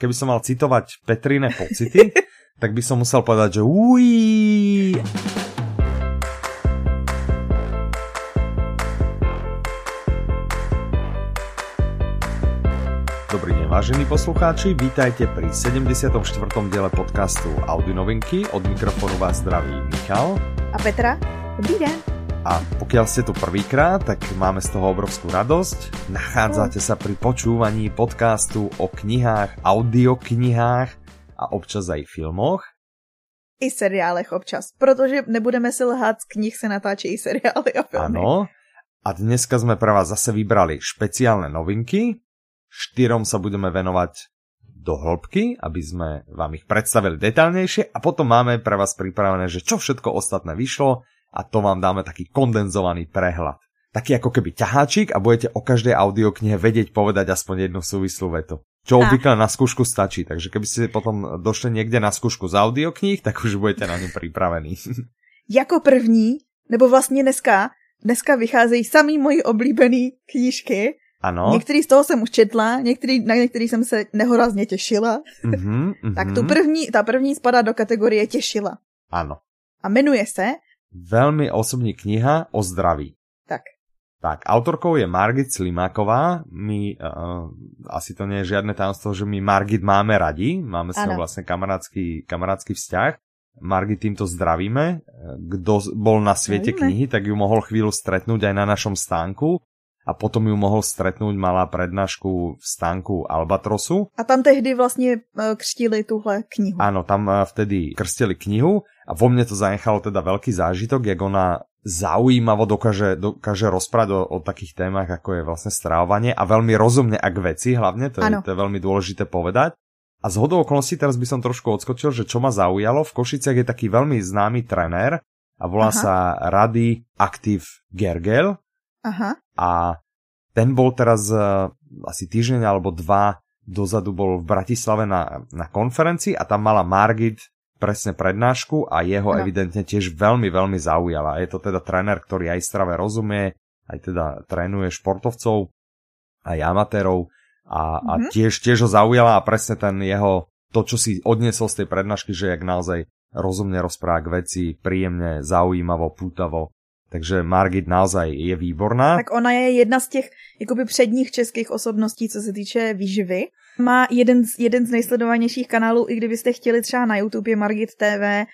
keby som mal citovať Petrine pocity, tak by som musel povedať, že ují. Dobrý deň, vážení poslucháči, vítajte pri 74. diele podcastu Audi Novinky. Od mikrofónu vás zdraví Michal. A Petra, dobrý deň. A pokiaľ ste tu prvýkrát, tak máme z toho obrovskú radosť. Nachádzate sa pri počúvaní podcastu o knihách, audioknihách a občas aj filmoch. I seriálech občas, protože nebudeme si lhát, z knih se natáčí i seriály a filmy. Áno. A dneska sme pre vás zase vybrali špeciálne novinky, štyrom sa budeme venovať do hĺbky, aby sme vám ich predstavili detaľnejšie a potom máme pre vás pripravené, že čo všetko ostatné vyšlo a to vám dáme taký kondenzovaný prehľad. Taký ako keby ťaháčik a budete o každej audioknihe vedieť povedať aspoň jednu súvislú vetu. Čo obvykle na skúšku stačí, takže keby ste potom došli niekde na skúšku z audiokníh, tak už budete na ňu pripravení. Jako první, nebo vlastně dneska, dneska vycházejí samý moji oblíbený knížky, Ano. Některý z toho jsem už četla, některý, na některý jsem se nehorazně těšila. Mhm, mhm. Tak tu první, ta první spadá do kategorie těšila. Áno. A jmenuje se, Veľmi osobní kniha o zdraví. tak, Tak, autorkou je Margit Slimáková. My, uh, asi to nie je žiadne tajomstvo, že my Margit máme radi. Máme s ňou vlastne kamarátsky, kamarátsky vzťah. Margit týmto zdravíme. Kto z- bol na svete Zdravíme. knihy, tak ju mohol chvíľu stretnúť aj na našom stánku. A potom ju mohol stretnúť, mala prednášku v stánku Albatrosu. a tam tehdy vlastně eh, křtili tuhle knihu. Áno, tam vtedy krstili knihu a vo mne to zanechalo teda veľký zážitok, jak ona zaujímavo dokáže, dokáže rozprávať o, o takých témach, ako je vlastne strávanie a veľmi rozumne ak veci hlavne, to je, to je veľmi dôležité povedať. A z hodou okolností teraz by som trošku odskočil, že čo ma zaujalo, v Košiciach je taký veľmi známy trenér a volá Aha. sa Rady Aktiv Gergel Aha, a ten bol teraz uh, asi týždeň alebo dva dozadu bol v Bratislave na, na konferencii a tam mala Margit presne prednášku a jeho Áno. evidentne tiež veľmi, veľmi zaujala. Je to teda tréner, ktorý aj strave rozumie, aj teda trénuje športovcov, aj amatérov a, a Mhm. tiež, tiež ho zaujala a presne ten jeho, to čo si odniesol z tej prednášky, že jak naozaj rozumne rozpráva k veci, príjemne, zaujímavo, pútavo. Takže Margit naozaj je výborná. tak ona je jedna z těch jakoby předních českých osobností, co se týče výživy. Má jeden z, jeden z nejsledovanějších kanálů, i kdybyste chtěli třeba na YouTube je Margit TV, eh,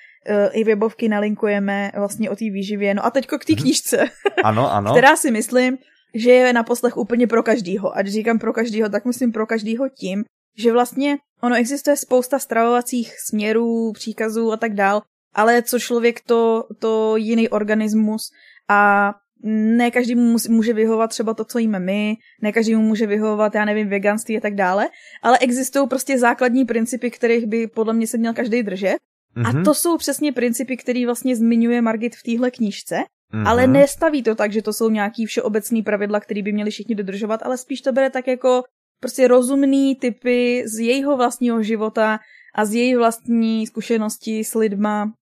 i webovky nalinkujeme vlastně o té výživě. No a teďko k té knížce. Ano, ano. která si myslím, že je na poslech úplně pro každýho. A když říkám pro každýho, tak myslím pro každýho tím, že vlastně ono existuje spousta stravovacích směrů, příkazů a tak dál, ale co člověk to, to jiný organismus a ne každému mus- může vyhovovat třeba to, co jíme my, ne každému může vyhovovat, já nevím, veganství a tak dále, ale existují prostě základní principy, kterých by podle mě se měl každý držet. A Mhm, to jsou přesně principy, které vlastně zmiňuje Margit v téhle knížce. mhm. Ale nestaví to tak, že to jsou nějaký všeobecný pravidla, které by měli všichni dodržovat, ale spíš to bere tak jako prostě rozumný typy z jejího vlastního života a z její vlastní zkušenosti s lidma.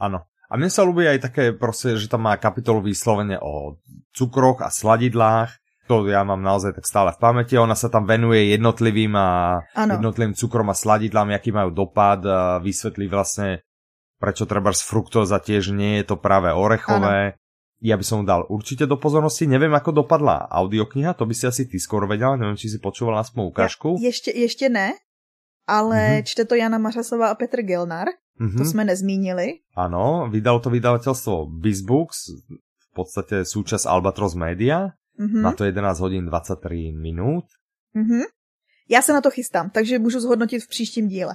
Áno. A mne sa ľúbi aj také proste, že tam má kapitolu vyslovene o cukroch a sladidlách. To ja mám naozaj tak stále v pamäti. Ona sa tam venuje jednotlivým a Áno. jednotlivým cukrom a sladidlám, aký majú dopad. A vysvetlí vlastne, prečo treba z fruktóza tiež nie je to práve orechové. Ja by som mu dal určite do pozornosti. Neviem, ako dopadla audiokniha, to by si asi ty skoro vedela. Neviem, či si počúvala aspoň ukážku. Ja, ještě, ještě ne, ale Mhm. mm-hmm. čte to Jana Mařasová a Petr Gelnar, Mhm. to jsme nezmínili. Áno, vydalo to vydavateľstvo BizBooks, v podstate súčasť Albatros Media. Mhm. Na to 11 hodín 23 minút. Mhm. Já se na to chystám, takže můžu zhodnotit v příštím díle.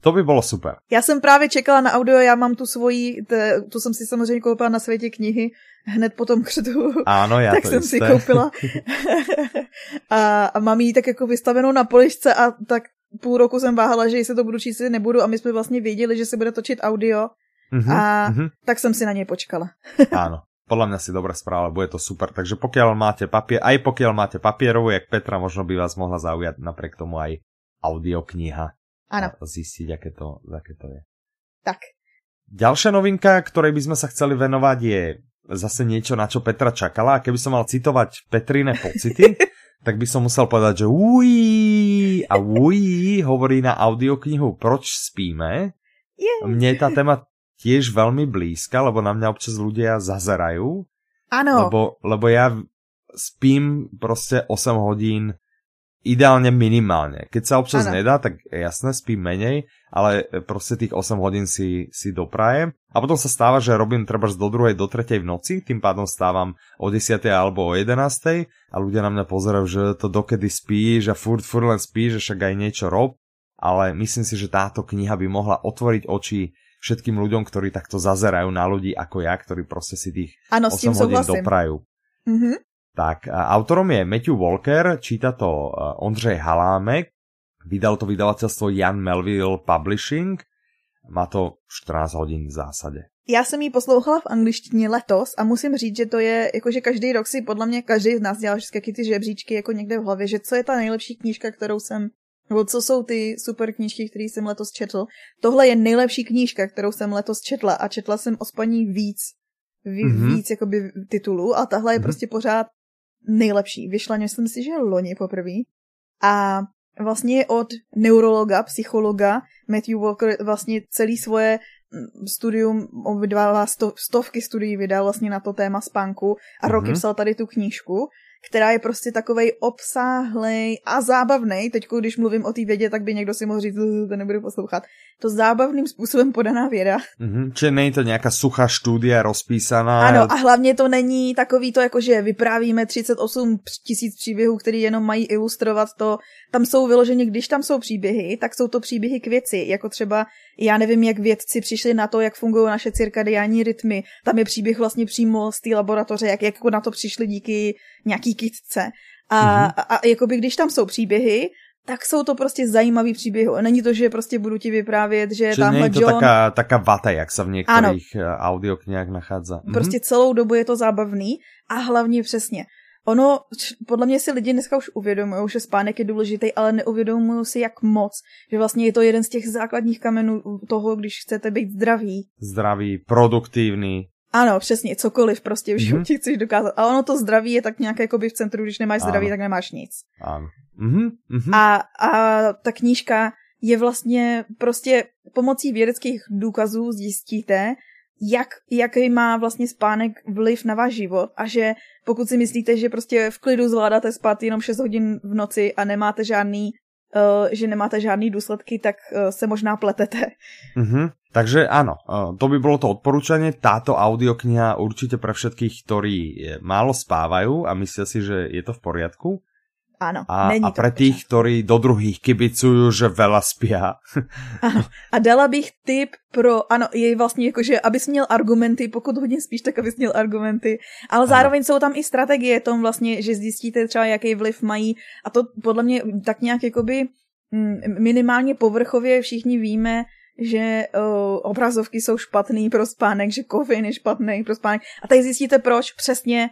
To by bolo super. Já jsem právě čekala na audio, já mám tu svoji, t- tu jsem si samozřejmě koupila na světě knihy hned po tom křtu. Áno, ja tak to jsem isté. si koupila. a, a mám ji tak jako vystavenou na poličce a tak půl roku jsem váhala, že jestli to budu číst, nebudu a my jsme vlastně věděli, že se bude točit audio, Mhm, a mhm. tak jsem si na něj počkala. Áno, podľa mňa si dobre správala, bude to super. Takže pokiaľ máte papier, aj pokiaľ máte papierovú, jak Petra, možno by vás mohla zaujať napriek tomu aj audiokniha. Áno, zistiť, aké to, aké to je. tak. Ďalšia novinka, ktorej by sme sa chceli venovať, je zase niečo, na čo Petra čakala. A keby som mal citovať Petrine pocity, tak by som musel povedať, že ují a ují hovorí na audioknihu Proč spíme. Yeah. Mne tá téma tiež veľmi blízka, lebo na mňa občas ľudia zazerajú. Áno. Lebo, lebo ja spím proste 8 hodín ideálne minimálne. Keď sa občas ano. nedá, tak jasné, spím menej, ale proste tých 8 hodín si, si doprajem. A potom sa stáva, že robím treba do druhej, do tretej v noci, tým pádom stávam o 10. alebo o 11. a ľudia na mňa pozerajú, že to dokedy spíš a furt, furt len spíš, že však aj niečo rob. Ale myslím si, že táto kniha by mohla otvoriť oči všetkým ľuďom, ktorí takto zazerajú na ľudí ako ja, ktorí proste si tých ano, 8 hodín doprajú. Mm-hmm. Tak, autorom je Matthew Walker, číta to Ondřej Halámek, vydal to vydavateľstvo Jan Melville Publishing, má to 14 hodin v zásade. Já jsem ji poslouchala v angličtině letos a musím říct, že to je, jakože každý rok si podle mě každý z nás dělal všechny ty žebříčky jako někde v hlavě, že co je ta nejlepší knížka, kterou jsem, nebo co jsou ty super knížky, které jsem letos četl. Tohle je nejlepší knížka, kterou jsem letos četla a četla jsem o spaní víc, ví, mm-hmm. víc jakoby titulů a tahle je mm-hmm. prostě pořád nejlepší. Vyšla, myslím si, že loni poprvé. A vlastně od neurologa, psychologa Matthew Walker vlastně celý svoje mm, studium sto, stovky studií vydal vlastně na to téma spánku a mm-hmm. roky psal tady tu knížku která je prostě takovej obsáhlej a zábavný. Teď, když mluvím o té vědě, tak by někdo si mohl říct, to nebudu poslouchat. To zábavným způsobem podaná věda. Mm-hmm. Čiže není to nějaká suchá štúdia rozpísaná. Ano, a hlavně to není takový to, jako že vyprávíme 38 tisíc příběhů, který jenom mají ilustrovat to. Tam jsou vyloženě, když tam jsou příběhy, tak jsou to příběhy k věci, jako třeba, já nevím, jak vědci přišli na to, jak fungují naše cirkadiální rytmy. Tam je příběh vlastně přímo z té laboratoře, jak, jak na to přišli díky nějaký kytce. A, mm-hmm. a, a jakoby když tam jsou příběhy, tak jsou to prostě zajímavý příběhy. Není to, že prostě budu ti vyprávět, že Čiže tamhle není to John... taká, taká vata, jak se v některých. Eh, audioknihách nachádza. Prostě mm-hmm. celou dobu je to zábavný a hlavně přesně. Ono, podle mě si lidi dneska už uvědomují, že spánek je důležitý, ale neuvědomují si, jak moc. Že vlastně je to jeden z těch základních kamenů toho, když chcete být zdraví. Zdravý, produktivní. Ano, přesně, cokoliv prostě v mhm. životě mm-hmm. chceš dokázat. A ono to zdraví je tak nějak jakoby v centru, když nemáš zdraví, ano. tak nemáš nic. Ano. Mm-hmm. A, a ta knížka je vlastně prostě pomocí vědeckých důkazů zjistíte, jak, jaký má vlastně spánek vliv na váš život a že pokud si myslíte, že prostě v klidu zvládáte spát jenom 6 hodin v noci a nemáte žádný uh, že nemáte žádný důsledky, tak uh, se možná pletete. Mm-hmm. Takže áno, uh, to by bolo to odporúčanie. Táto audiokniha určite pre všetkých, ktorí málo spávajú a myslia si, že je to v poriadku. Áno, a, není a pre tých, ktorí do druhých kibicujú, že veľa spia. Áno. A dala bych tip pro, ano, je vlastně jako, že abys měl argumenty, pokud hodně spíš, tak abys měl argumenty, ale zároveň ano. jsou tam i strategie tom vlastně, že zjistíte třeba, jaký vliv mají a to podle mě tak nějak jakoby mm, minimálně povrchově všichni víme, že uh, obrazovky jsou špatný pro spánek, že kofein je špatný pro spánek. A tady zjistíte proč přesně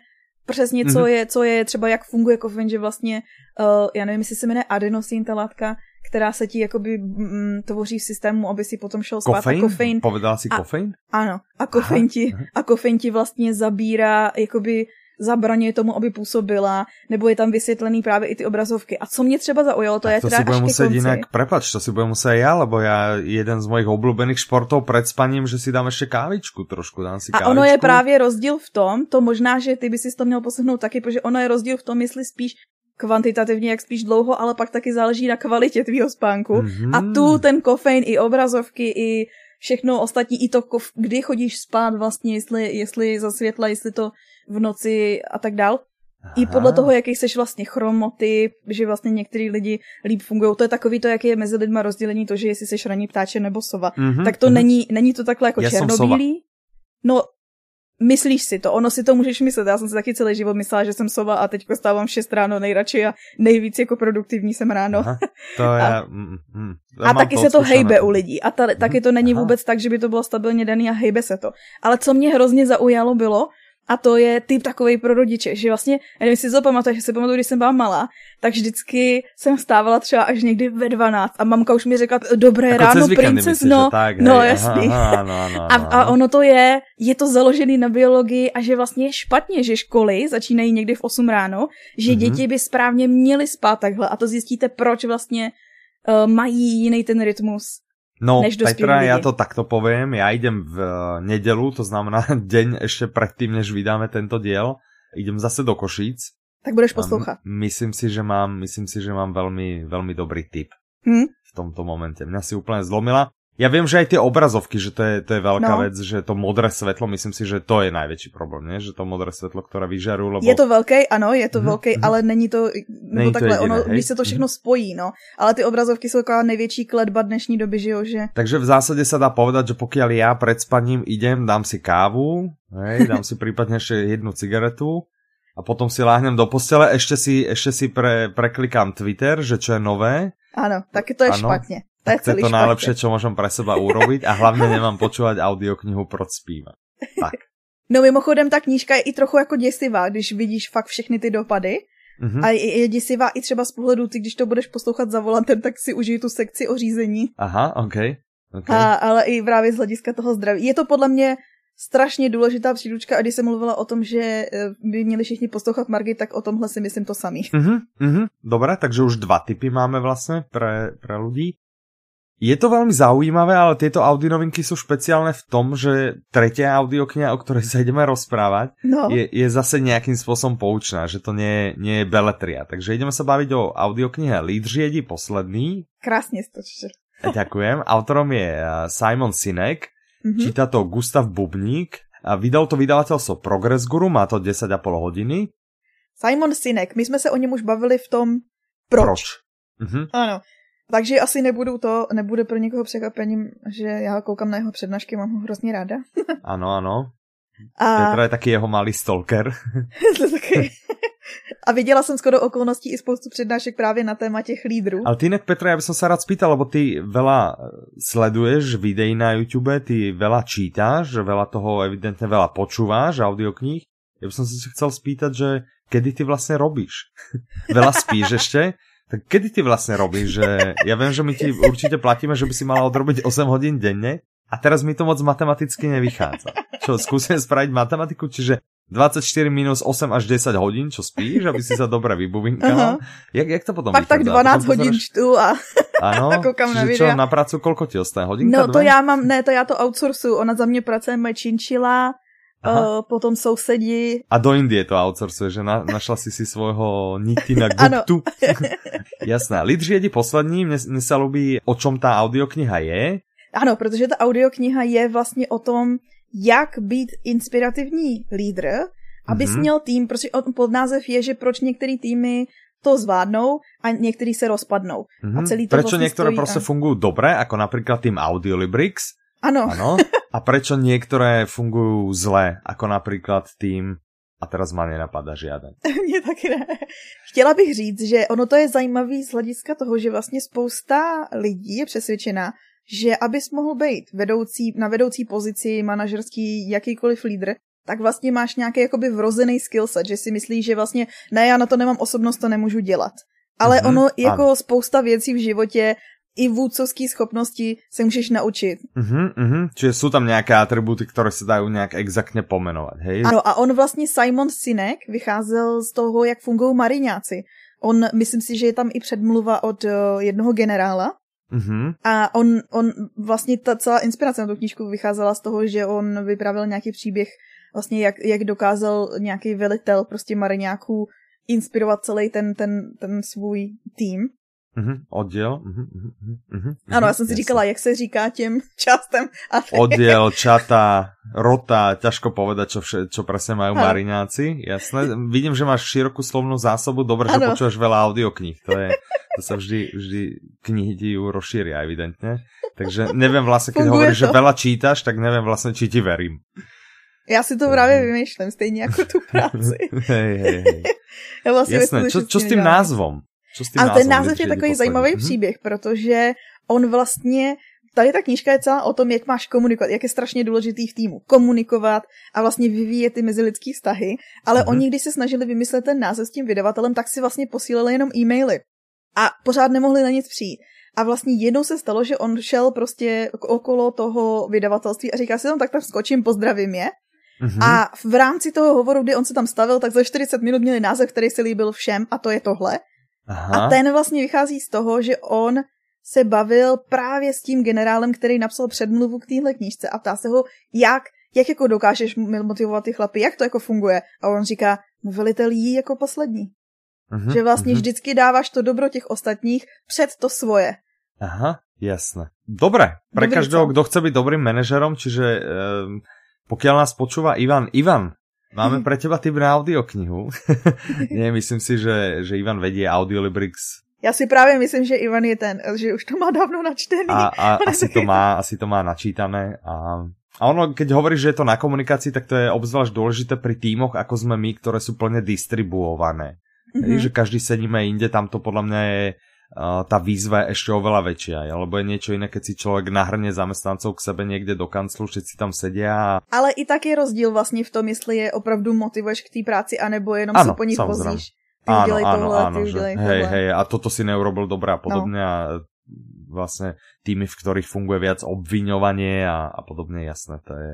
přesně, co, mm-hmm. je, co je třeba, jak funguje kofein, že vlastně, uh, já nevím, jestli se jmenuje adenosin, ta látka, která se ti jakoby mm, tvoří v systému, aby si potom šel spát. Kofein? A kofein Povedala si kofein? Ano. A kofein, ti, a kofein ti vlastně zabírá jakoby zabraňuje tomu, aby působila, nebo je tam vysvětlený právě i ty obrazovky. A co mě třeba zaujalo, to je to teda si budem muset jinak, prepač, to si budem muset já, lebo já jeden z mojich obľúbených športov před spaním, že si dám ještě kávičku trošku, dám si kávičku. A ono je právě rozdíl v tom, to možná, že ty by si to měl posunout taky, protože ono je rozdíl v tom, jestli spíš kvantitativně, jak spíš dlouho, ale pak taky záleží na kvalitě tvýho spánku. Mm-hmm. A tu ten kofein i obrazovky, i všechno ostatní, i to, kdy chodíš spát vlastně, jestli, jestli za světla, jestli to v noci a tak dál. Aha. I podle toho, jaký seš vlastně chromotyp, že vlastně některý lidi líp fungují. To je takový to, jaké je mezi lidma rozdělení to, že jestli seš raní ptáče nebo sova. Mm-hmm, tak to mm-hmm. není, není to takhle jako Já černobílý. No, myslíš si to, ono si to můžeš myslet. Já jsem si taky celý život myslela, že jsem sova a teď stávám v 6 ráno nejradši a nejvíc jako produktivní jsem ráno. Aha, to a, mm, mm, a taky se to hejbe u lidí. A ta, taky to není Aha. vůbec tak, že by to bylo stabilně daný a hejbe se to. Ale co mě hrozně zaujalo bylo, A to je typ takový pro rodiče, že vlastně, já nevím, jestli to pamatuješ, že si pamatuju, když jsem byla malá, tak vždycky jsem stávala třeba až někdy ve 12 a mamka už mi řekla, dobré jako ráno, princezno. Tak, no, jasný. Aha, no, no, a, a ono to je, je to založený na biologii a že vlastně je špatně, že školy začínají někdy v 8 ráno, že mm-hmm. děti by správně měly spát takhle a to zjistíte, proč vlastně uh, mají jiný ten rytmus. No, Petra, ja to takto poviem. Ja idem v eh, nedelu, to znamená deň ešte predtým, než vydáme tento diel. Idem zase do Košíc. Tak budeš poslúchať. Myslím si, že mám, myslím si, že mám veľmi, veľmi dobrý tip hm? v tomto momente. Mňa si úplne zlomila. Ja viem, že aj tie obrazovky, že to je, to je veľká no. vec, že to modré svetlo, myslím si, že to je najväčší problém, nie? že to modré svetlo, ktoré vyžarujú, lebo... Je to veľké, ano, je to mm-hmm. veľké, ale není to, nebo není takhle, to jediné, ono, hej? když se to všechno mm-hmm. spojí, no. Ale ty obrazovky sú taková největší kledba dnešní doby, že jo, že... Takže v zásade sa dá povedať, že pokiaľ ja pred spaním idem, dám si kávu, hej, dám si prípadne ešte jednu cigaretu, a potom si láhnem do postele, ešte si, ešte si pre, preklikám Twitter, že čo je nové. Áno, tak to je ano. špatne. To je, to je to najlepšie, čo môžem pre seba urobiť a hlavne nemám počúvať audioknihu proč spíva. Tak. No mimochodem ta knížka je i trochu jako děsivá, když vidíš fakt všechny ty dopady. Mm-hmm. A je, je děsivá i třeba z pohledu, ty když to budeš poslouchat za volantem, tak si užij tu sekci o řízení. Aha, ok. okay. A, ale i právě z hlediska toho zdraví. Je to podle mě strašně důležitá příručka a když jsem mluvila o tom, že eh, by měli všichni poslouchat Margit, tak o tomhle si myslím to samý. Uh-huh, uh-huh. Dobre, takže už dva typy máme vlastně pre, pre ľudí. Je to veľmi zaujímavé, ale tieto audionovinky sú špeciálne v tom, že tretia audiokniha, o ktorej sa ideme rozprávať, no. je, je zase nejakým spôsobom poučná, že to nie, nie je beletria. Takže ideme sa baviť o audioknihe Lídřiedi posledný. Krásne stočíš. Ďakujem. Autorom je eh, Simon Sinek, mm-hmm. číta to Gustav Bubník a vydal to vydavateľstvo Progress Guru, má to 10,5 hodiny. Simon Sinek, my jsme se o něm už bavili v tom Proč. proč? Mm-hmm. Ano. Takže asi nebudu to, nebude pro někoho překvapením, že já koukám na jeho přednášky, mám ho hrozně ráda. ano, ano. A... Petra je taky jeho malý stalker. A viděla jsem skoro okolností i spoustu přednášek právě na téma těch lídrů. Ale ty inak, Petra, ja by som sa rád spýtal, lebo ty veľa sleduješ videí na YouTube, ty veľa čítáš, veľa toho evidentne veľa počúváš, audiokníh. Ja by som sa chcel spýtať, že kedy ty vlastne robíš? veľa spíš ešte? Tak kedy ty vlastne robíš? Že ja viem, že my ti určite platíme, že by si mala odrobiť 8 hodín denne a teraz mi to moc matematicky nevychádza. Čo, skúsim spraviť matematiku, čiže 24 minus 8 až 10 hodín, čo spíš, aby si sa dobre vybuvinkala. Uh-huh. Jak, jak to potom Pak vychádza? tak 12 hodín čtu a, ano, koukám na videa. čo, na prácu koľko ti ostane? Hodinka, No to dve? já mám, ne, to já to outsourcuju. Ona za mě pracuje moje činčila, Uh, potom sousedi. A do Indie to outsourcuje, že na, našla si si svojho Nitina Guptu. Jasná. Lid žiedi poslední, mne, mne sa ľubí, o čom tá audiokniha je. Ano, protože ta audiokniha je vlastně o tom, jak být inspirativní lídr, abys mm-hmm. měl tým, protože podnázev je, že proč některé týmy to zvládnou a některý se rozpadnou. Mm-hmm. A celý to Prečo vlastně niektoré stojí, prostě a... fungujú dobre, ako napríklad tým Audiolibrix, ano. A prečo niektoré fungujú zle, ako napríklad tým, a teraz ma nenapadá žiaden. Mně taky ne. Chtěla bych říct, že ono to je zajímavý z hlediska toho, že vlastně spousta lidí je přesvědčená, že abys mohl být vedoucí, na vedoucí pozici, manažerský, jakýkoliv lídr, tak vlastně máš nějaký jakoby vrozený skillset, že si myslíš, že vlastně ne, já na to nemám osobnost, to nemůžu dělat. Ale mm-hmm, ono jako ano. spousta věcí v životě i vůdcovské schopnosti se můžeš naučit. Uh-huh, uh-huh. Čiže jsou tam nějaké atributy, které se dají nějak exaktně pomenovat, hej? Ano, a on vlastně, Simon Sinek, vycházel z toho, jak fungují mariňáci. On, myslím si, že je tam i předmluva od uh, jednoho generála, Uh-huh. A on, on vlastně ta celá inspirace na tu knížku vycházela z toho, že on vypravil nějaký příběh, vlastně jak, jak dokázal nějaký velitel prostě mariňáků inspirovat celý ten, ten, ten svůj tým. Uh-huh, oddiel. Uh-huh, uh-huh, uh-huh, ano, já jsem si jasne. říkala, jak se říká těm částem. A oddiel, čata, rota, ťažko povedať, čo, vše, čo presne majú ano. mariňáci. Jasné. Vidím, že máš širokú slovnú zásobu. Dobre, ano. že počúvaš veľa audiokníh. To, je, to sa vždy, vždy knihy ti ju rozšíria, evidentne. Takže neviem vlastne, keď Funguje hovoríš, to. že veľa čítaš, tak neviem vlastne, či ti verím. Já si to právě vymýšlím, stejně jako tu práci. hej, hej, hej. Ja vlastně Jasné, čo, čo s tým názvom? Co s tím Ale ten název je takový zajímavý mm-hmm. příběh, protože on vlastně tady ta knížka je celá o tom, jak máš komunikovat, jak je strašně důležitý v týmu komunikovat a vlastně vyvíjet ty mezilidský vztahy, ale mm-hmm. oni, když se snažili vymyslet ten název s tím vydavatelem, tak si vlastně posílali jenom e-maily a pořád nemohli na nic přijít. A vlastně jednou se stalo, že on šel prostě okolo toho vydavatelství a říká si, no tak tam skočím, pozdravím je. Mm-hmm. A v rámci toho hovoru, kdy on se tam stavil, tak za 40 minut měli název, který se líbil všem a to je tohle. Aha. A ten vlastně vychází z toho, že on se bavil právě s tím generálem, který napsal předmluvu k téhle knížce a ptá se ho, jak, jak jako dokážeš motivovat ty chlapy, jak to jako funguje. A on říká, no velitel jí jako poslední. Uh-huh, že vlastně uh-huh. vždycky dáváš to dobro těch ostatních před to svoje. Aha, jasné. Dobre, pre Dobrý každého, kto chce byť dobrým manažerom, čiže um, pokiaľ nás počúva Ivan, Ivan, máme pre teba typ na audioknihu. Nie, myslím si, že, že Ivan vedie Audiolibrix já si právě myslím, že Ivan je ten, že už to má dávno načtený. A, a asi, to má, asi to má načítané. A, a ono, keď hovoríš, že je to na komunikácii, tak to je obzvlášť dôležité pri týmoch, ako sme my, ktoré sú plne distribuované. Mm-hmm. že každý sedíme inde, tam to podľa mňa je tá výzva je ešte oveľa väčšia, lebo je niečo iné, keď si človek nahrne zamestnancov k sebe niekde do kanclu, všetci tam sedia. A... Ale i tak je rozdíl vlastně v tom, jestli je opravdu motivuješ k té práci, anebo jenom ano, si po nich vozíš ty áno, áno, tohle, áno, ty že, hej, hej, a toto si neurobil dobré a podobne no. a vlastne týmy, v ktorých funguje viac obviňovanie a, a podobne, jasné, to je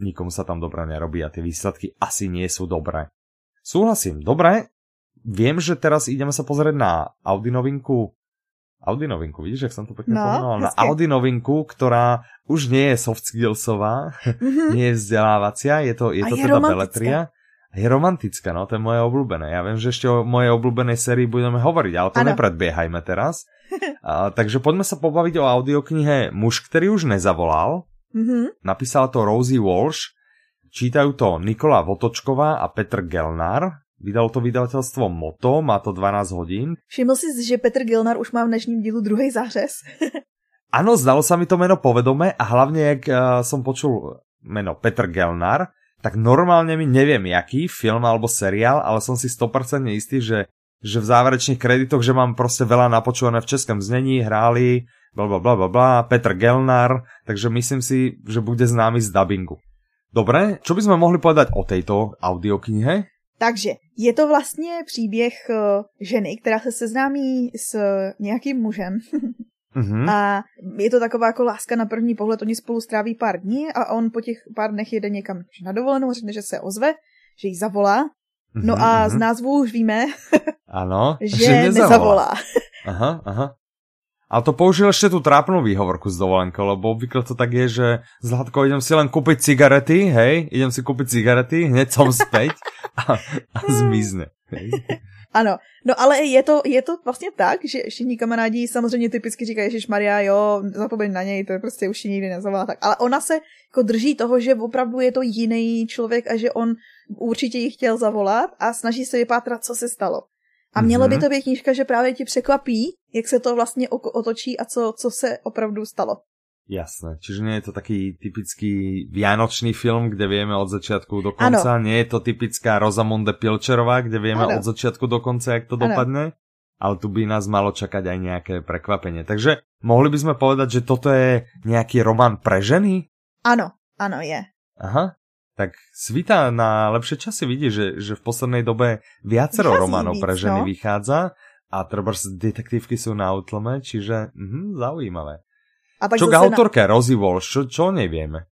nikomu sa tam dobre nerobí a tie výsledky asi nie sú dobré. Súhlasím, dobre, viem, že teraz ideme sa pozrieť na Audi novinku Audi novinku, vidíš, jak som to pekne no, pomenoval? Na Audi novinku, ktorá už nie je soft skillsová, mm-hmm. nie je vzdelávacia, je to, je to je teda romantická. beletria je romantická, no to je moje obľúbené. Ja viem, že ešte o mojej obľúbenej sérii budeme hovoriť, ale to ano. nepredbiehajme teraz. A, takže poďme sa pobaviť o audioknihe Muž, ktorý už nezavolal. Mm-hmm. Napísala to Rosie Walsh, čítajú to Nikola Votočková a Petr Gelnar. Vydalo to vydavateľstvo Moto, má to 12 hodín. Všiml si, že Petr Gelnar už má v dnešním dílu druhý zářez. Áno, zdalo sa mi to meno povedome a hlavne, jak uh, som počul meno Petr Gelnar, tak normálne mi neviem, jaký film alebo seriál, ale som si 100% istý, že, že v záverečných kreditoch, že mám proste veľa napočúvané v českom znení, hráli, bla bla bla bla bla, Petr Gelnar, takže myslím si, že bude známy z dubbingu. Dobre, čo by sme mohli povedať o tejto audioknihe? Takže je to vlastně příběh eh, ženy, která se seznámí s nějakým mužem Mm-hmm. A je to taková jako láska na první pohled, oni spolu stráví pár dní a on po těch pár dnech jede někam na dovolenou, řekne, že se ozve, že jí zavolá. Mm-hmm. No a z mhm. názvu už víme, ano, že, že nezavolá. nezavolá. Aha, aha. Ale to použil ešte tú trápnu výhovorku z dovolenky, lebo obvykle to tak je, že Zlatko, idem si len kúpiť cigarety, hej, idem si kúpiť cigarety, hneď som späť a, a zmizne. Hej. Ano, no ale je to, je to vlastně tak, že všichni kamarádi samozřejmě typicky říkají, že Maria, jo, zapomeň na něj, to je prostě už nikdy nezavolá tak. Ale ona se jako drží toho, že opravdu je to jiný člověk a že on určitě ji chtěl zavolat a snaží se vypátrat, co se stalo. A mělo by mhm. to být knížka, že právě ti překvapí, jak se to vlastně otočí a co, co se opravdu stalo. Jasné, čiže nie je to taký typický vianočný film, kde vieme od začiatku do konca, ano. nie je to typická Rosamunde Pilčerová, kde vieme ano. od začiatku do konca, jak to ano. dopadne, ale tu by nás malo čakať aj nejaké prekvapenie. Takže mohli by sme povedať, že toto je nejaký román pre ženy? Ano, ano je. Aha, tak svita na lepšie časy vidí, že, že v poslednej dobe viacero Vychází románov víc, pre ženy no? vychádza a treba detektívky sú na utlme, čiže mhm, zaujímavé. A pak čo k autorke na... Rosie Walsh, čo, čo nevieme?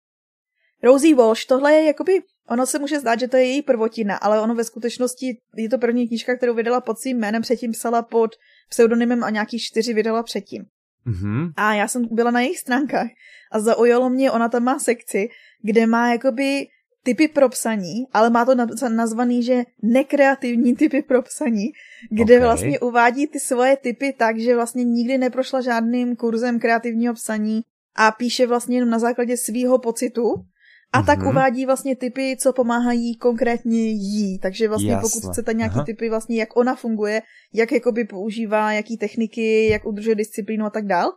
Rosie Walsh, tohle je jakoby, ono se může zdát, že to je její prvotina, ale ono ve skutečnosti je to první knížka, kterou vydala pod svým jménem, předtím psala pod pseudonymem a nějaký čtyři vydala předtím. Mm-hmm. A já jsem byla na jejich stránkách a zaujalo mě, ona tam má sekci, kde má jakoby typy pro psaní, ale má to nazvaný, že nekreativní typy pro psaní, kde okay. vlastně uvádí ty svoje typy tak, že vlastně nikdy neprošla žádným kurzem kreativního psaní a píše vlastně jenom na základě svýho pocitu a mm-hmm. tak mhm. uvádí vlastně typy, co pomáhají konkrétně jí. Takže vlastně Jasne. pokud chcete nějaký Aha. typy vlastně, jak ona funguje, jak jakoby používá, jaký techniky, jak udržuje disciplínu a tak dál,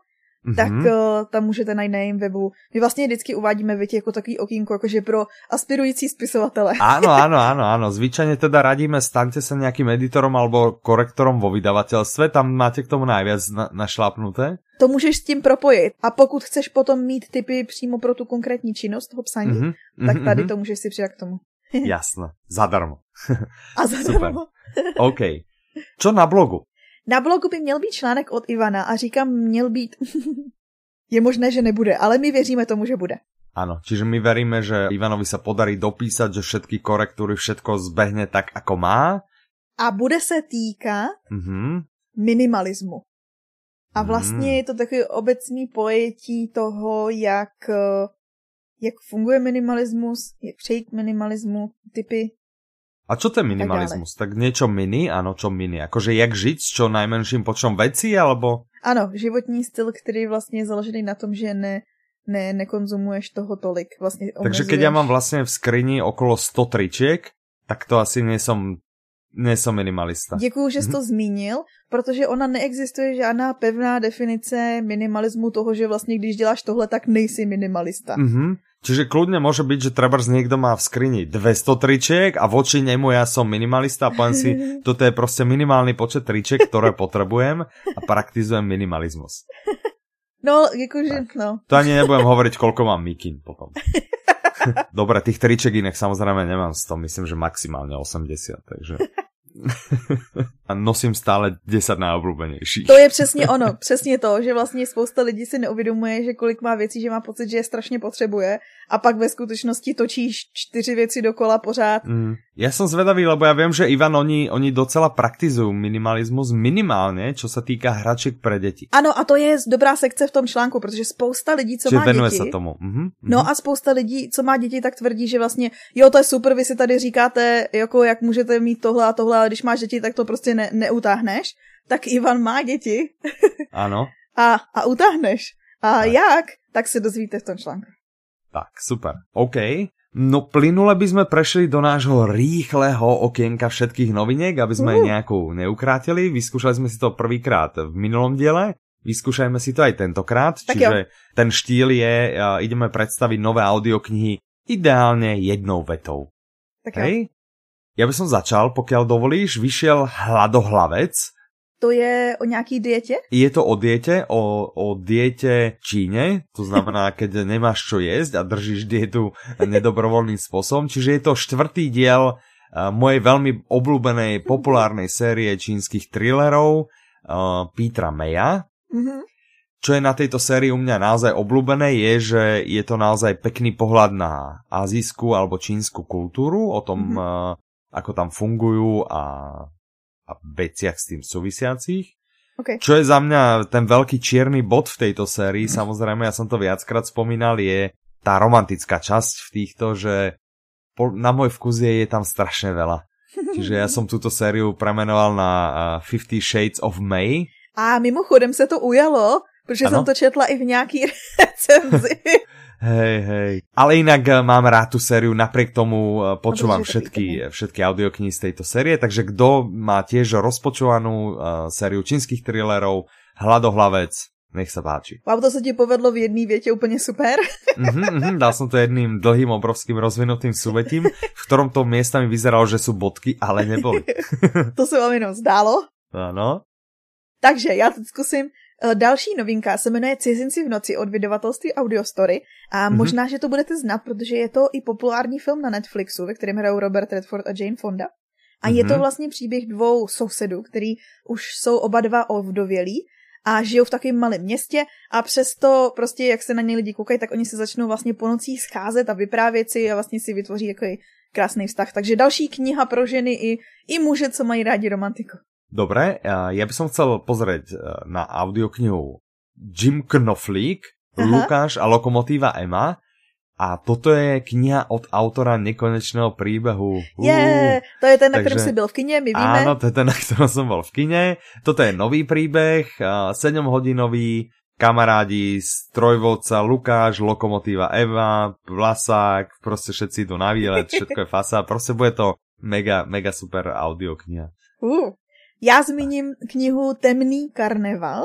mm-hmm. tak uh, tam můžete najít na jejím webu. My vlastně vždycky uvádíme větě jako takový okýnko, jakože pro aspirující spisovatele. Áno, áno, áno, áno. Zvyčajne teda radíme, staňte sa nejakým editorom alebo korektorom vo vydavateľstve, tam máte k tomu najviac na, našlapnuté. To můžeš s tím propojit. A pokud chceš potom mít typy přímo pro tu konkrétní činnost toho psaní, mm-hmm, tak tady mm-hmm. to můžeš si přidat k tomu. Jasné, zadarmo. A zadarmo. Super. OK. Čo na blogu? Na blogu by měl být článek od Ivana a říkám měl být. Je možné, že nebude, ale my věříme tomu, že bude. Áno, čiže my veríme, že Ivanovi sa podarí dopísať, že všetky korektúry, všetko zbehne tak, ako má. A bude se týkat mm-hmm. minimalismu. A vlastně mm. je to takový obecný pojetí toho, jak, jak funguje minimalismus, jak přejít minimalismu, typy a čo to je minimalizmus? Tak, tak niečo mini? Áno, čo mini? Akože jak žiť s čo najmenším počom veci, alebo? Ano, životní styl, který vlastně je založený na tom, že ne, ne, nekonzumuješ toho tolik. Vlastně Takže keď ja mám vlastne v skrini okolo 100 tričiek, tak to asi nie som, nie som minimalista. Děkuju, že jsi to zmínil, protože ona neexistuje žádná pevná definice minimalismu toho, že vlastně když děláš tohle, tak nejsi minimalista. Mm-hmm. Čiže kľudne môže byť, že treba niekto má v skrini 200 tričiek a voči nemu ja som minimalista a poviem si, toto je proste minimálny počet tričiek, ktoré potrebujem a praktizujem minimalizmus. No, akože, no. To ani nebudem hovoriť, koľko mám mikin potom. Dobre, tých triček iných samozrejme nemám 100, myslím, že maximálne 80, takže a nosím stále 10 najobľúbenejších. To je přesně ono, přesně to, že vlastně spousta lidí si neuvědomuje, že kolik má věcí, že má pocit, že je strašně potřebuje a pak ve skutečnosti točíš čtyři věci dokola pořád. Mm. Ja som zvedavý, lebo ja viem, že Ivan, oni, oni docela praktizujú minimalizmus minimálne, čo sa týka hračiek pre deti. Ano, a to je dobrá sekce v tom článku, protože spousta lidí, co Čiže má venuje děti... sa tomu. Mm-hmm. No a spousta lidí, co má děti, tak tvrdí, že vlastně, jo, to je super, vy si tady říkáte, jako jak můžete mít tohle a tohle, ale když máš děti, tak to prostě ne, neutáhneš. Tak Ivan má děti. Ano. a, a utáhneš. A tak. jak? Tak se dozvíte v tom článku. Tak, super. OK. No plynule by sme prešli do nášho rýchleho okienka všetkých noviniek, aby sme uh. nejakú neukrátili. Vyskúšali sme si to prvýkrát v minulom diele. Vyskúšajme si to aj tentokrát. Tak čiže jo. ten štýl je, uh, ideme predstaviť nové audioknihy ideálne jednou vetou. Tak Hej? Ja by som začal, pokiaľ dovolíš, vyšiel Hladohlavec to je o nějaký dietě? Je to o diete, o, o diete Číne, to znamená, keď nemáš čo jesť a držíš dietu nedobrovoľným spôsobom, čiže je to štvrtý diel mojej veľmi obľúbenej populárnej série čínskych thrillerov uh, Petra Maya. Mm-hmm. Čo je na tejto sérii u mňa naozaj obľúbené je, že je to naozaj pekný pohľad na azijskú alebo čínsku kultúru, o tom, mm-hmm. uh, ako tam fungujú a a veciach s tým súvisiacich. Okay. Čo je za mňa ten veľký čierny bod v tejto sérii, samozrejme, ja som to viackrát spomínal, je tá romantická časť v týchto, že na môj vkus je, je tam strašne veľa. Čiže ja som túto sériu premenoval na Fifty Shades of May. A mimochodem se to ujalo, protože ano? jsem to četla i v nějaký recenzi. Hej, hej. Ale inak eh, mám rád tú sériu, napriek tomu eh, počúvam všetky, všetky audioknihy z tejto série, takže kto má tiež rozpočúvanú uh, sériu čínskych thrillerov, Hladohlavec, nech sa páči. Wow, to sa ti povedlo v jednej viete úplne super. mm-hmm, mm-hmm, dal som to jedným dlhým, obrovským rozvinutým súvetím, v ktorom to miestami vyzeralo, že sú bodky, ale neboli. to sa vám jenom zdálo. Áno. Takže já teď zkusím Eh, další novinka se jmenuje Cizinci v noci od vydavatelství Audiostory a mm-hmm. možná, že to budete znát, protože je to i populární film na Netflixu, ve kterém hrajou Robert Redford a Jane Fonda. A mm-hmm. je to mhm. vlastně příběh dvou sousedů, který už jsou oba dva ovdovělí a žijou v takovém malém městě a přesto prostě, jak se na ně lidi koukají, tak oni se začnou vlastně po nocích scházet a vyprávět si a vlastně si vytvoří takový krásný vztah. Takže další kniha pro ženy i, i muže, co mají rádi romantiku. Dobre, ja by som chcel pozrieť e, na audioknihu Jim Knoflík, Aha. Lukáš a Lokomotíva Emma. A toto je kniha od autora nekonečného príbehu. Je, yeah, to je ten, na Takže, ktorom si byl v kine, my víme. Áno, to je ten, na ktorom som bol v kine. Toto je nový príbeh, 7-hodinový, kamarádi z Trojvolca, Lukáš, Lokomotíva Eva, Vlasák, proste všetci idú na výlet, všetko je fasa, proste bude to mega, mega super audiokniha. Uh, já zmíním knihu Temný karneval,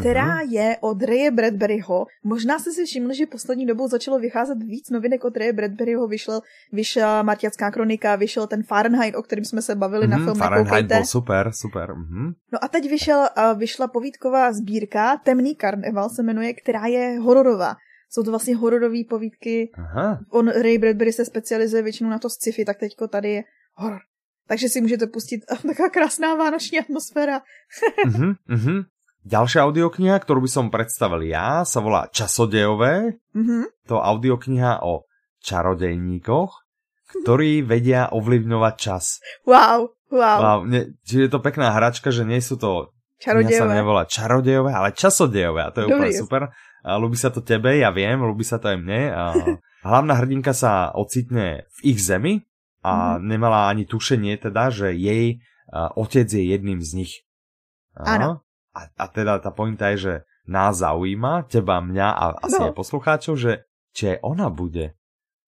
která uh-huh. je od Raye Bradburyho. Možná jste si všimli, že poslední dobou začalo vycházet víc novinek od Raye Bradburyho. Vyšel, vyšla Martiacká kronika, vyšel ten Fahrenheit, o kterém jsme se bavili uh-huh, na mhm, film Fahrenheit byl super, super. Uh-huh. No a teď vyšel, uh, vyšla povídková sbírka, Temný karneval se jmenuje, která je hororová. Jsou to vlastně hororové povídky. Aha. On, Ray Bradbury se specializuje většinou na to sci-fi, tak teďko tady je horor. Takže si můžete pustit taková krásná vánoční atmosféra. uh-huh, uh-huh. Ďalšia audiokniha, ktorú by som predstavil ja, sa volá Časodejové. Mm-hmm. To audiokniha o čarodejníkoch, ktorí vedia ovlivňovať čas. Wow, wow. wow ne, čiže je to pekná hračka, že nie sú to... Čarodejové. sa nevolá čarodejové, ale časodejové a to je Dobrý. úplne super. A ľubí sa to tebe, ja viem, ľubí sa to aj mne. A hlavná hrdinka sa ocitne v ich zemi a mm-hmm. nemala ani tušenie teda, že jej otec je jedným z nich. Áno. A, a teda tá pointa je, že nás zaujíma, teba, mňa a asi no. aj poslucháčov, že či aj ona bude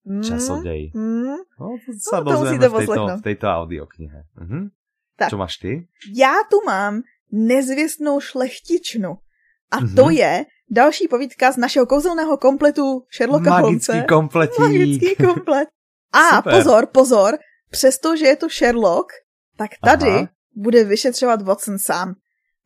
mm, časodej. Mm, no, to sa no, dozvieme v tejto, v tejto audioknihe. Mhm. Tak. Čo máš ty? Já tu mám nezvěstnou šlechtičnu. A mm-hmm. to je další povídka z našeho kouzelného kompletu Sherlocka Magický Holmese. kompletík. Magický komplet. A Super. pozor, pozor, přestože je to Sherlock, tak tady Aha. bude vyšetřovat Watson sám.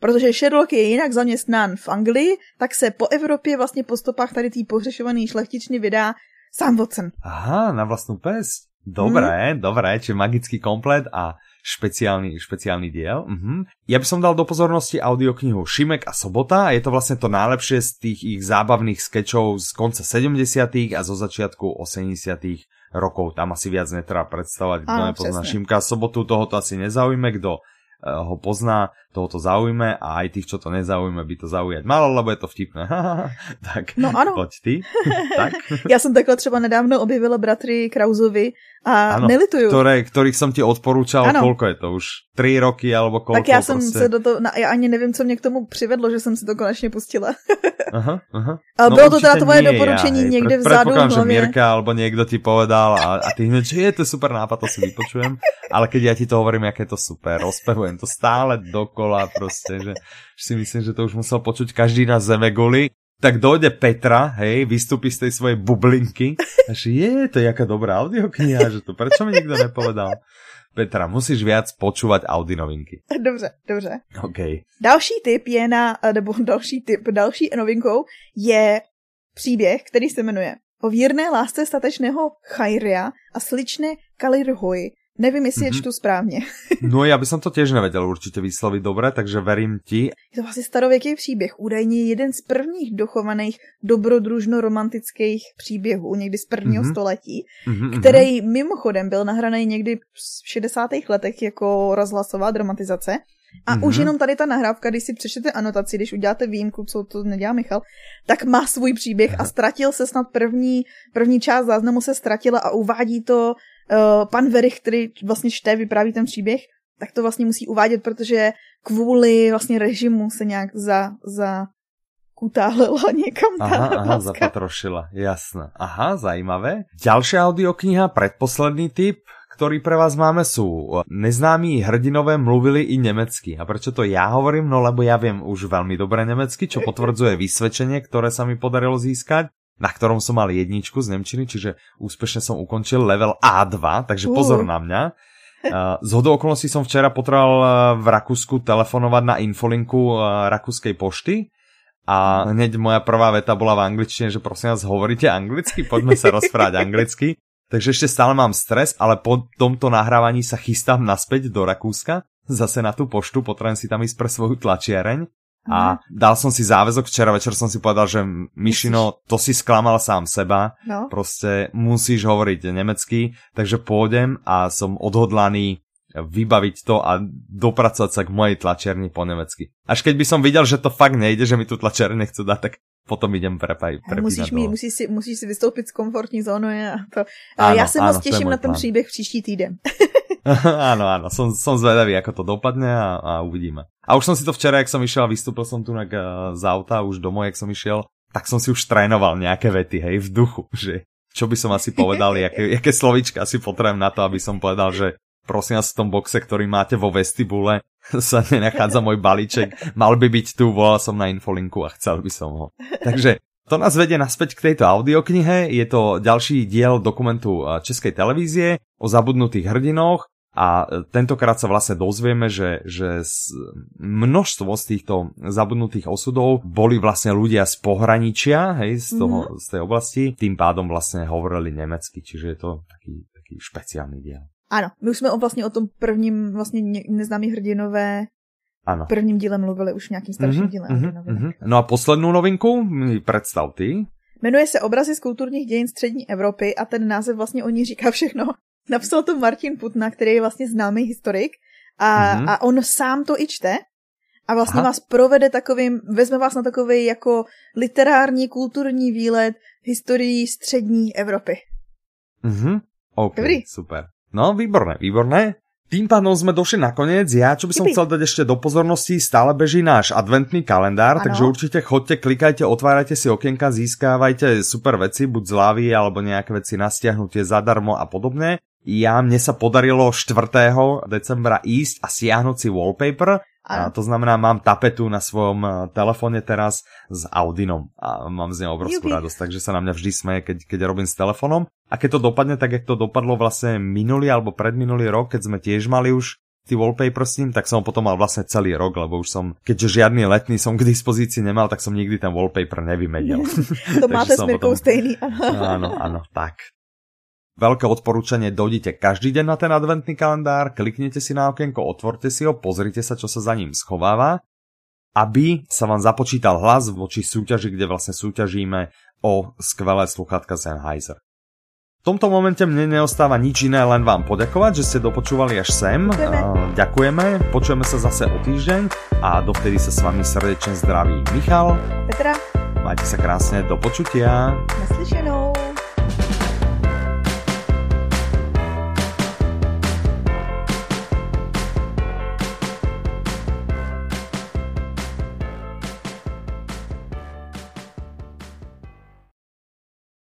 Protože Sherlock je jinak zaměstnán v Anglii, tak se po Evropě vlastně po stopách tady tý pohřešovaný šlechtičny vydá sám Watson. Aha, na vlastnú pes. Dobré, hmm. dobré, čiže magický komplet a špeciálny, špeciálny diel. Uh-huh. Ja by som dal do pozornosti audioknihu Šimek a Sobota. Je to vlastne to najlepšie z tých ich zábavných skečov z konca 70 a zo začiatku 80 rokov. Tam asi viac netreba predstavovať, kto nepozná Šimka Sobotu, toho to asi nezaujme, kto Eh, ho pozná, toho to zaujme a aj tých, čo to nezaujme, by to zaujať malo, lebo je to vtipné. tak no ano. poď ty. tak. Já jsem takhle třeba nedávno objevila bratry Krauzovi a ano, nelituju. Ktoré, ktorých som ti odporúčal, ano. koľko je to už? 3 roky alebo koľko? Tak já jsem prostě... se do toho, já ani nevím, co mě k tomu přivedlo, že jsem si to konečně pustila. aha, aha. Ale no, bylo to teda tvoje nie, doporučení ja, někde vzadu v že Mirka alebo niekto ti povedal a, a ty hneď, že je to super nápad, to si vypočujem. Ale keď ja ti to hovorím, aké je to super, rozpevujem to stále dokola proste, že, si myslím, že to už musel počuť každý na Zemeguli tak dojde Petra, hej, vystúpi z tej svojej bublinky a že je, to je jaká dobrá audiokniha, že to prečo mi nikto nepovedal? Petra, musíš viac počúvať Audi novinky. Dobře, dobře. OK. Další tip je na, nebo další tip, další novinkou je příběh, který se jmenuje O vírné lásce statečného Chajria a sličné Kalirhoj, Nevím, jestli mm-hmm. je čtu správně. no já bych to těž nevěděl určitě vyslovit dobře, takže verím ti. Je to vlastně starověký příběh, údajně jeden z prvních dochovaných dobrodružno-romantických příběhů, někdy z prvního mm-hmm. století, mm-hmm. který mimochodem byl nahraný někdy v 60. letech jako rozhlasová dramatizace. A mm-hmm. už jenom tady ta nahrávka, když si přečtete anotaci, když uděláte výjimku, co to nedělá Michal, tak má svůj příběh a ztratil se snad první, první část záznamu se ztratila a uvádí to uh, pan Verich, který vlastně čte, vypráví ten příběh, tak to vlastně musí uvádět, protože kvůli vlastně režimu se nějak za, za kutálela někam tá Aha, aha, zapatrošila, jasné. Aha, zajímavé. Ďalšia audiokniha, predposledný typ, ktorý pre vás máme sú Neznámí hrdinové mluvili i nemecky. A prečo to ja hovorím? No lebo ja viem už veľmi dobre nemecky, čo potvrdzuje vysvedčenie, ktoré sa mi podarilo získať na ktorom som mal jedničku z Nemčiny, čiže úspešne som ukončil level A2, takže pozor na mňa. Z hodou okolností som včera potreboval eh, v Rakúsku telefonovať na infolinku eh, rakúskej pošty a hneď moja prvá veta bola v angličtine, že prosím vás, hovoríte anglicky? Poďme sa rozprávať anglicky. Takže ešte stále mám stres, ale po tomto nahrávaní sa chystám naspäť do Rakúska, zase na tú poštu, potrebujem si tam ísť pre svoju tlačiareň a mhm. dal som si záväzok, včera večer som si povedal, že Mišino, to si sklamal sám seba, no. proste musíš hovoriť nemecky, takže pôjdem a som odhodlaný vybaviť to a dopracovať sa k mojej tlačiarni po nemecky. Až keď by som videl, že to fakt nejde, že mi tu tlačiarne chcú dať, tak potom idem prepaj, musíš, mi, musíš, si, musíš si vystoupit z komfortní zóny a to. Áno, ja sa moc teším na ten príbeh příští týden. áno, áno, som, som zvedavý, ako to dopadne a, a uvidíme. A už som si to včera, jak som išiel a vystúpil som tu na, z auta, už domov, jak som išiel, tak som si už trénoval nejaké vety, hej, v duchu, že čo by som asi povedal, jaké, jaké slovička asi potrebujem na to, aby som povedal, že prosím vás v tom boxe, ktorý máte vo vestibule, sa nenachádza môj balíček. Mal by byť tu, volal som na infolinku a chcel by som ho. Takže to nás vedie naspäť k tejto audioknihe. Je to ďalší diel dokumentu Českej televízie o zabudnutých hrdinoch a tentokrát sa vlastne dozvieme, že, že množstvo z týchto zabudnutých osudov boli vlastne ľudia z pohraničia, hej, z, toho, mm-hmm. z tej oblasti, tým pádom vlastne hovorili nemecky, čiže je to taký, taký špeciálny diel. Ano, my už jsme o, vlastně o tom prvním vlastně neznámý hrdinové Ano. Prvním díle mluvili už nějakým starším mm-hmm, dílem. Mm-hmm, mm-hmm. No a poslednou novinku mi představ ty. Jmenuje se Obrazy z kulturních dějin střední Evropy a ten název vlastně o ní říká všechno. Napsal to Martin Putna, který je vlastně známý historik a, mm-hmm. a on sám to i čte a vlastně Aha. vás provede takovým, vezme vás na takový jako literární, kulturní výlet historií střední Evropy. Mhm, OK, Dobrý. super. No, výborné, výborné. Tým pádom sme došli na koniec. Ja, čo by som chcel dať ešte do pozornosti, stále beží náš adventný kalendár, ano. takže určite chodte, klikajte, otvárajte si okienka, získávajte super veci, buď zľavy, alebo nejaké veci na stiahnutie zadarmo a podobne. Ja, mne sa podarilo 4. decembra ísť a siahnuť si wallpaper, a to znamená, mám tapetu na svojom eh, telefóne teraz s Audinom a mám z neho obrovskú Jubi. radosť, takže sa na mňa vždy smeje, keď, keď robím s telefónom. A keď to dopadne tak, jak to dopadlo vlastne minulý alebo predminulý rok, keď sme tiež mali už ty wallpaper s ním, tak som ho potom mal vlastne celý rok, lebo už som, keďže žiadny letný som k dispozícii nemal, tak som nikdy ten wallpaper nevymedil. to máte s potom... stejný. áno, áno, tak. Veľké odporúčanie, dojdite každý deň na ten adventný kalendár, kliknite si na okienko, otvorte si ho, pozrite sa, čo sa za ním schováva, aby sa vám započítal hlas voči súťaži, kde vlastne súťažíme o skvelé sluchátka Sennheiser. V tomto momente mne neostáva nič iné, len vám poďakovať, že ste dopočúvali až sem. Ďakujeme. Ďakujeme, počujeme sa zase o týždeň a dovtedy sa s vami srdečne zdraví Michal. Petra. Majte sa krásne, do počutia. Naslyšenou.